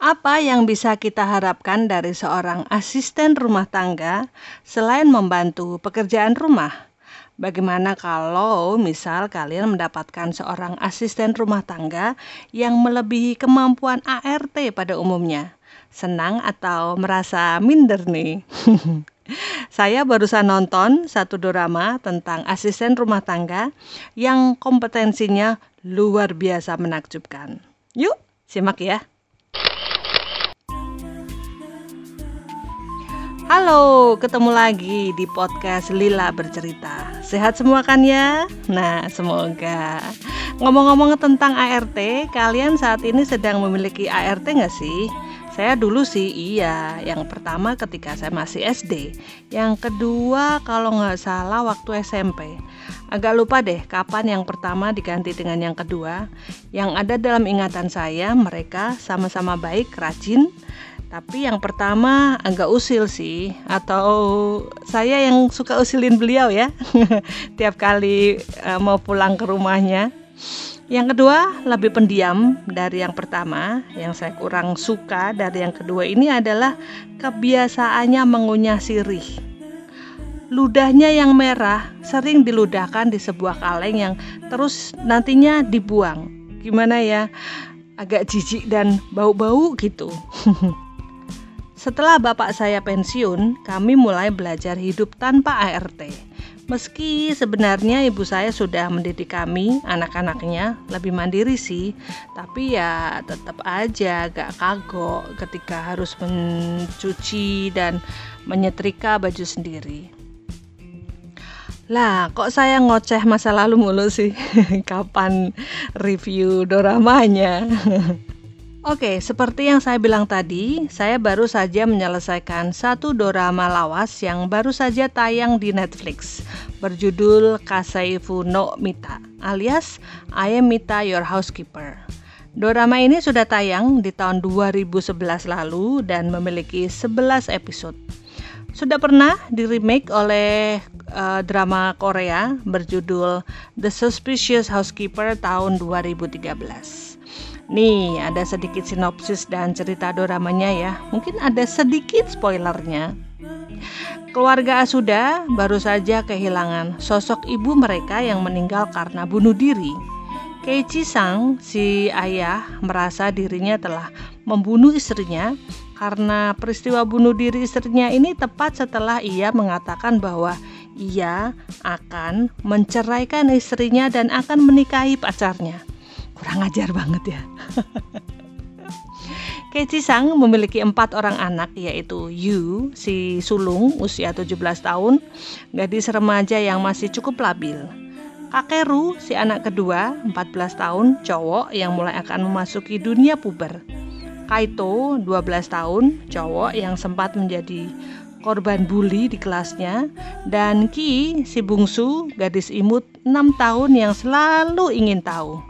Apa yang bisa kita harapkan dari seorang asisten rumah tangga selain membantu pekerjaan rumah? Bagaimana kalau misal kalian mendapatkan seorang asisten rumah tangga yang melebihi kemampuan ART pada umumnya? Senang atau merasa minder nih? Saya barusan nonton satu drama tentang asisten rumah tangga yang kompetensinya luar biasa menakjubkan. Yuk, simak ya. Halo, ketemu lagi di podcast Lila Bercerita. Sehat semua kan ya? Nah, semoga. Ngomong-ngomong tentang ART, kalian saat ini sedang memiliki ART nggak sih? Saya dulu sih iya, yang pertama ketika saya masih SD, yang kedua kalau nggak salah waktu SMP. Agak lupa deh kapan yang pertama diganti dengan yang kedua. Yang ada dalam ingatan saya mereka sama-sama baik, rajin, tapi yang pertama agak usil sih atau saya yang suka usilin beliau ya tiap kali uh, mau pulang ke rumahnya. Yang kedua lebih pendiam dari yang pertama. Yang saya kurang suka dari yang kedua ini adalah kebiasaannya mengunyah sirih. Ludahnya yang merah sering diludahkan di sebuah kaleng yang terus nantinya dibuang. Gimana ya? Agak jijik dan bau-bau gitu. Setelah bapak saya pensiun, kami mulai belajar hidup tanpa ART. Meski sebenarnya ibu saya sudah mendidik kami, anak-anaknya, lebih mandiri sih, tapi ya tetap aja gak kagok ketika harus mencuci dan menyetrika baju sendiri. Lah, kok saya ngoceh masa lalu mulu sih? Kapan review doramanya? Oke, seperti yang saya bilang tadi, saya baru saja menyelesaikan satu dorama lawas yang baru saja tayang di Netflix berjudul Kasaifu no Mita alias I Am Mita Your Housekeeper. Dorama ini sudah tayang di tahun 2011 lalu dan memiliki 11 episode. Sudah pernah di remake oleh uh, drama Korea berjudul The Suspicious Housekeeper tahun 2013. Nih, ada sedikit sinopsis dan cerita doramanya ya. Mungkin ada sedikit spoilernya. Keluarga Asuda baru saja kehilangan sosok ibu mereka yang meninggal karena bunuh diri. Keiichi Sang, si ayah, merasa dirinya telah membunuh istrinya karena peristiwa bunuh diri istrinya ini tepat setelah ia mengatakan bahwa ia akan menceraikan istrinya dan akan menikahi pacarnya kurang ajar banget ya Keiichi Sang memiliki empat orang anak yaitu Yu, si sulung usia 17 tahun, gadis remaja yang masih cukup labil. Kakeru, si anak kedua, 14 tahun, cowok yang mulai akan memasuki dunia puber. Kaito, 12 tahun, cowok yang sempat menjadi korban bully di kelasnya. Dan Ki, si bungsu, gadis imut 6 tahun yang selalu ingin tahu.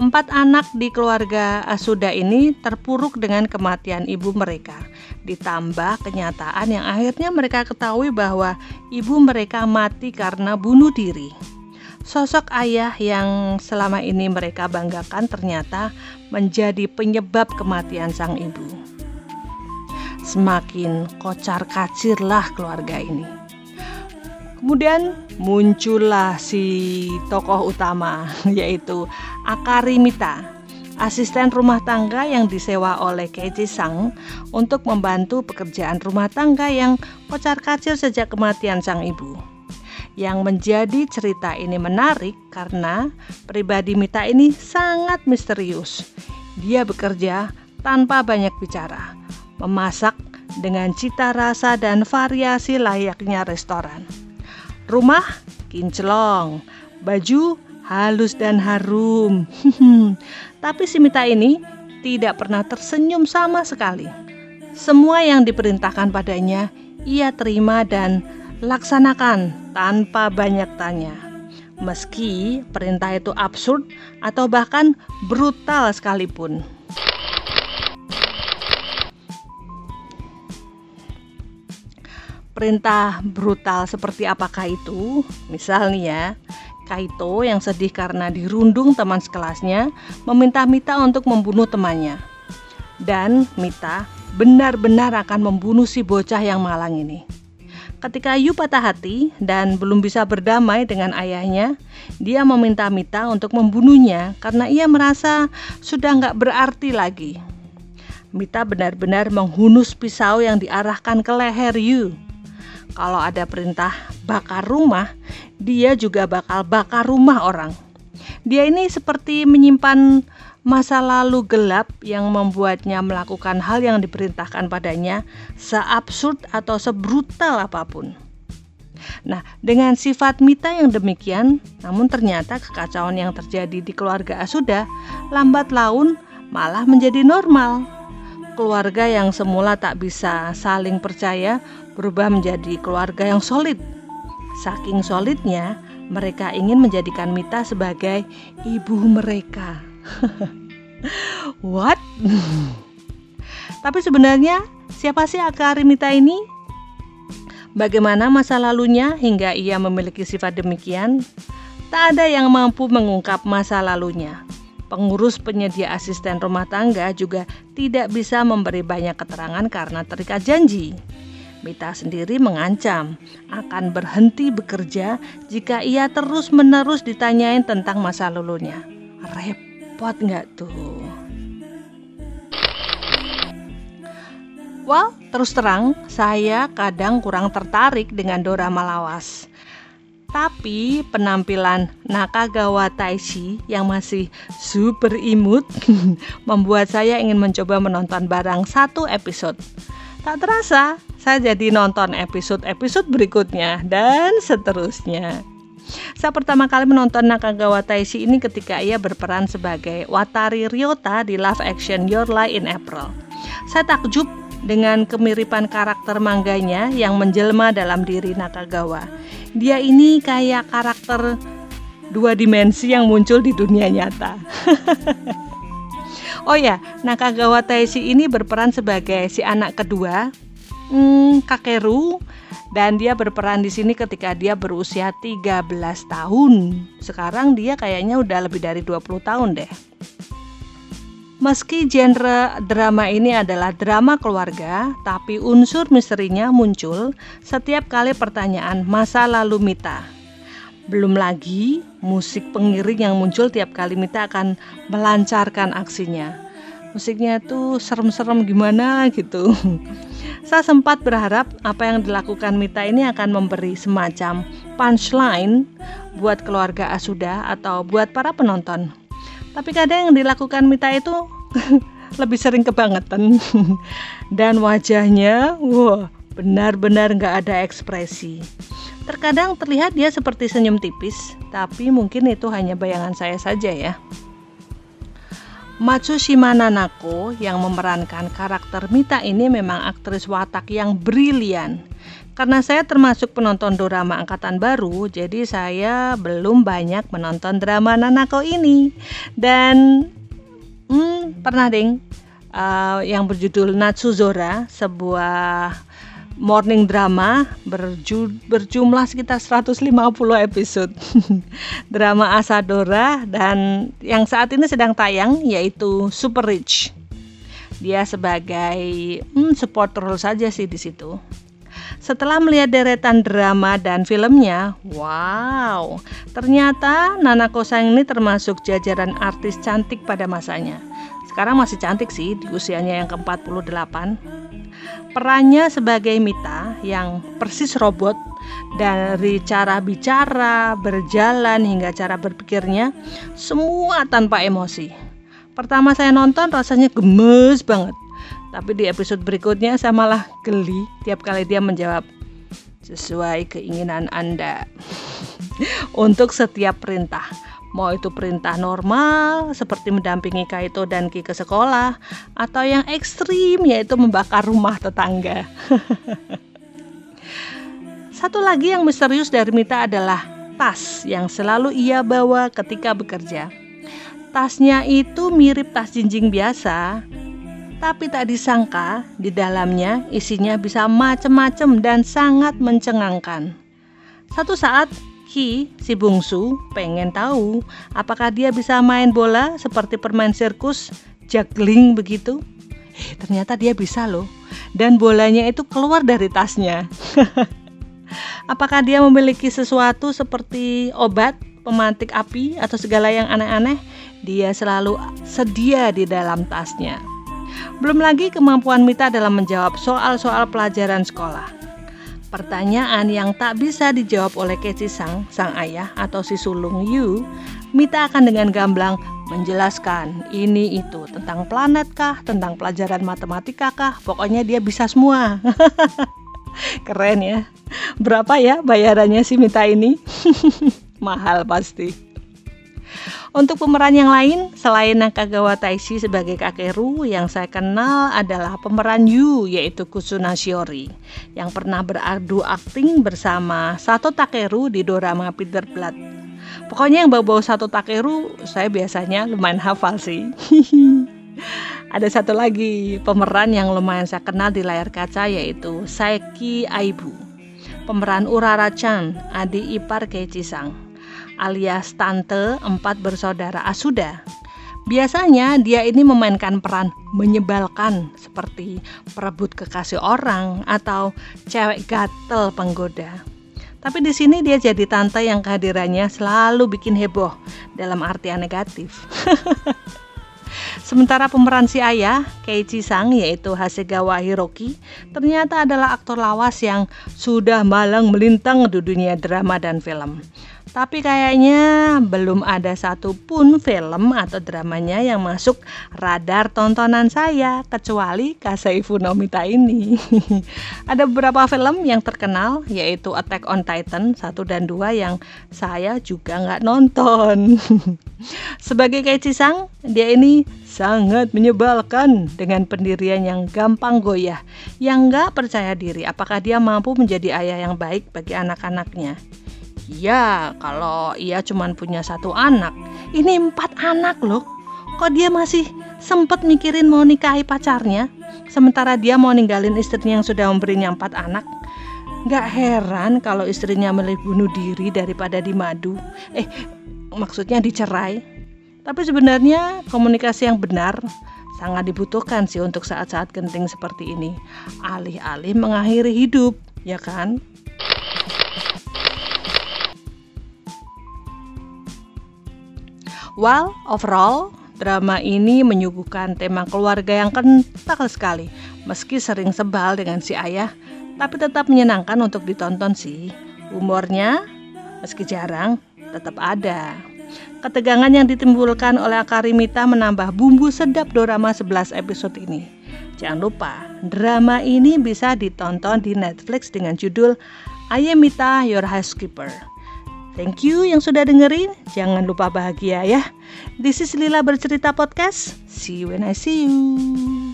Empat anak di keluarga Asuda ini terpuruk dengan kematian ibu mereka. Ditambah kenyataan yang akhirnya mereka ketahui bahwa ibu mereka mati karena bunuh diri. Sosok ayah yang selama ini mereka banggakan ternyata menjadi penyebab kematian sang ibu. Semakin kocar kacirlah keluarga ini. Kemudian muncullah si tokoh utama yaitu Akarimita, asisten rumah tangga yang disewa oleh Keiji Sang untuk membantu pekerjaan rumah tangga yang kocar kacir sejak kematian sang ibu. Yang menjadi cerita ini menarik karena pribadi Mita ini sangat misterius. Dia bekerja tanpa banyak bicara, memasak dengan cita rasa dan variasi layaknya restoran. Rumah kinclong, baju halus dan harum. Tapi si Mita ini tidak pernah tersenyum sama sekali. Semua yang diperintahkan padanya ia terima dan laksanakan tanpa banyak tanya. Meski perintah itu absurd atau bahkan brutal sekalipun. Perintah brutal seperti apakah itu? Misal nih ya, Kaito yang sedih karena dirundung teman sekelasnya meminta Mita untuk membunuh temannya. dan Mita benar-benar akan membunuh si bocah yang malang ini. Ketika Yu patah hati dan belum bisa berdamai dengan ayahnya, dia meminta Mita untuk membunuhnya karena ia merasa sudah nggak berarti lagi. Mita benar-benar menghunus pisau yang diarahkan ke leher Yu. Kalau ada perintah bakar rumah, dia juga bakal bakar rumah orang. Dia ini seperti menyimpan masa lalu gelap yang membuatnya melakukan hal yang diperintahkan padanya seabsurd atau sebrutal apa pun. Nah, dengan sifat Mita yang demikian, namun ternyata kekacauan yang terjadi di keluarga Asuda lambat laun malah menjadi normal. Keluarga yang semula tak bisa saling percaya berubah menjadi keluarga yang solid. Saking solidnya, mereka ingin menjadikan Mita sebagai ibu mereka. What? Tapi sebenarnya siapa sih Akari Mita ini? Bagaimana masa lalunya hingga ia memiliki sifat demikian? Tak ada yang mampu mengungkap masa lalunya. Pengurus penyedia asisten rumah tangga juga tidak bisa memberi banyak keterangan karena terikat janji. Mita sendiri mengancam akan berhenti bekerja jika ia terus-menerus ditanyain tentang masa lalunya. Repot nggak tuh? Well, terus terang, saya kadang kurang tertarik dengan dorama lawas. Tapi penampilan Nakagawa Taishi yang masih super imut membuat saya ingin mencoba menonton barang satu episode. Tak terasa, saya jadi nonton episode-episode berikutnya dan seterusnya. Saya pertama kali menonton Nakagawa Taishi ini ketika ia berperan sebagai Watari Ryota di live action Your Lie in April. Saya takjub dengan kemiripan karakter mangganya yang menjelma dalam diri Nakagawa. Dia ini kayak karakter dua dimensi yang muncul di dunia nyata. oh ya, Nakagawa Taishi ini berperan sebagai si anak kedua, hmm, Kakeru dan dia berperan di sini ketika dia berusia 13 tahun. Sekarang dia kayaknya udah lebih dari 20 tahun deh. Meski genre drama ini adalah drama keluarga, tapi unsur misterinya muncul setiap kali pertanyaan masa lalu Mita. Belum lagi musik pengiring yang muncul tiap kali Mita akan melancarkan aksinya. Musiknya tuh serem-serem gimana gitu. Saya sempat berharap apa yang dilakukan Mita ini akan memberi semacam punchline buat keluarga Asuda atau buat para penonton. Tapi kadang yang dilakukan Mita itu lebih sering kebangetan dan wajahnya wah benar-benar nggak ada ekspresi. Terkadang terlihat dia seperti senyum tipis, tapi mungkin itu hanya bayangan saya saja ya. Matsushima Nanako yang memerankan karakter Mita ini memang aktris watak yang brilian. Karena saya termasuk penonton drama angkatan baru, jadi saya belum banyak menonton drama Nanako ini. Dan hmm, pernah ding uh, yang berjudul Natsuzora, sebuah morning drama berju, berjumlah sekitar 150 episode drama Asadora dan yang saat ini sedang tayang yaitu Super Rich. Dia sebagai hmm, support role saja sih di situ. Setelah melihat deretan drama dan filmnya, wow, ternyata Nanako Sang ini termasuk jajaran artis cantik pada masanya. Sekarang masih cantik sih di usianya yang ke-48 perannya sebagai Mita yang persis robot dari cara bicara, berjalan hingga cara berpikirnya semua tanpa emosi. Pertama saya nonton rasanya gemes banget. Tapi di episode berikutnya saya malah geli tiap kali dia menjawab sesuai keinginan Anda. Untuk setiap perintah Mau itu perintah normal seperti mendampingi Kaito dan Ki ke sekolah atau yang ekstrim yaitu membakar rumah tetangga. Satu lagi yang misterius dari Mita adalah tas yang selalu ia bawa ketika bekerja. Tasnya itu mirip tas jinjing biasa, tapi tak disangka di dalamnya isinya bisa macem-macem dan sangat mencengangkan. Satu saat Ki, si bungsu, pengen tahu apakah dia bisa main bola seperti permain sirkus, juggling begitu. Eh, ternyata dia bisa loh. Dan bolanya itu keluar dari tasnya. Apakah dia memiliki sesuatu seperti obat, pemantik api, atau segala yang aneh-aneh? Dia selalu sedia di dalam tasnya. Belum lagi kemampuan Mita dalam menjawab soal-soal pelajaran sekolah. Pertanyaan yang tak bisa dijawab oleh Keci Sang, sang ayah atau si sulung Yu, Mita akan dengan gamblang menjelaskan ini itu tentang planet kah, tentang pelajaran matematika kah, pokoknya dia bisa semua. Keren ya. Berapa ya bayarannya si Mita ini? Mahal pasti. Untuk pemeran yang lain, selain Nakagawa Taishi sebagai Kakeru, yang saya kenal adalah pemeran Yu, yaitu Kusuna Shiori, yang pernah beradu akting bersama Sato Takeru di dorama Peter Blood. Pokoknya yang bau-bau Sato Takeru, saya biasanya lumayan hafal sih. Ada satu lagi pemeran yang lumayan saya kenal di layar kaca yaitu Saeki Aibu. Pemeran Urara-chan, adik ipar Keiichi Sang alias tante empat bersaudara Asuda. Biasanya dia ini memainkan peran menyebalkan seperti perebut kekasih orang atau cewek gatel penggoda. Tapi di sini dia jadi tante yang kehadirannya selalu bikin heboh dalam artian negatif. Sementara pemeran si ayah, Keiichi Sang yaitu Hasegawa Hiroki, ternyata adalah aktor lawas yang sudah malang melintang di dunia drama dan film. Tapi kayaknya belum ada satupun film atau dramanya yang masuk radar tontonan saya kecuali Kaseifu Nomita ini. ada beberapa film yang terkenal yaitu Attack on Titan 1 dan 2 yang saya juga nggak nonton. Sebagai Keiichi Sang, dia ini sangat menyebalkan dengan pendirian yang gampang goyah, yang nggak percaya diri apakah dia mampu menjadi ayah yang baik bagi anak-anaknya. Ya, kalau ia cuma punya satu anak, ini empat anak loh. Kok dia masih sempet mikirin mau nikahi pacarnya, sementara dia mau ninggalin istrinya yang sudah memberinya empat anak? Gak heran kalau istrinya milih bunuh diri daripada dimadu. Eh, maksudnya dicerai. Tapi sebenarnya komunikasi yang benar sangat dibutuhkan sih untuk saat-saat genting seperti ini. Alih-alih mengakhiri hidup, ya kan? Well, overall, drama ini menyuguhkan tema keluarga yang kental sekali. Meski sering sebal dengan si ayah, tapi tetap menyenangkan untuk ditonton sih. Humornya, meski jarang, tetap ada. Ketegangan yang ditimbulkan oleh Akarimita menambah bumbu sedap drama 11 episode ini. Jangan lupa, drama ini bisa ditonton di Netflix dengan judul Ayemita Your Housekeeper. Thank you yang sudah dengerin. Jangan lupa bahagia ya. This is Lila Bercerita Podcast. See you when I see you.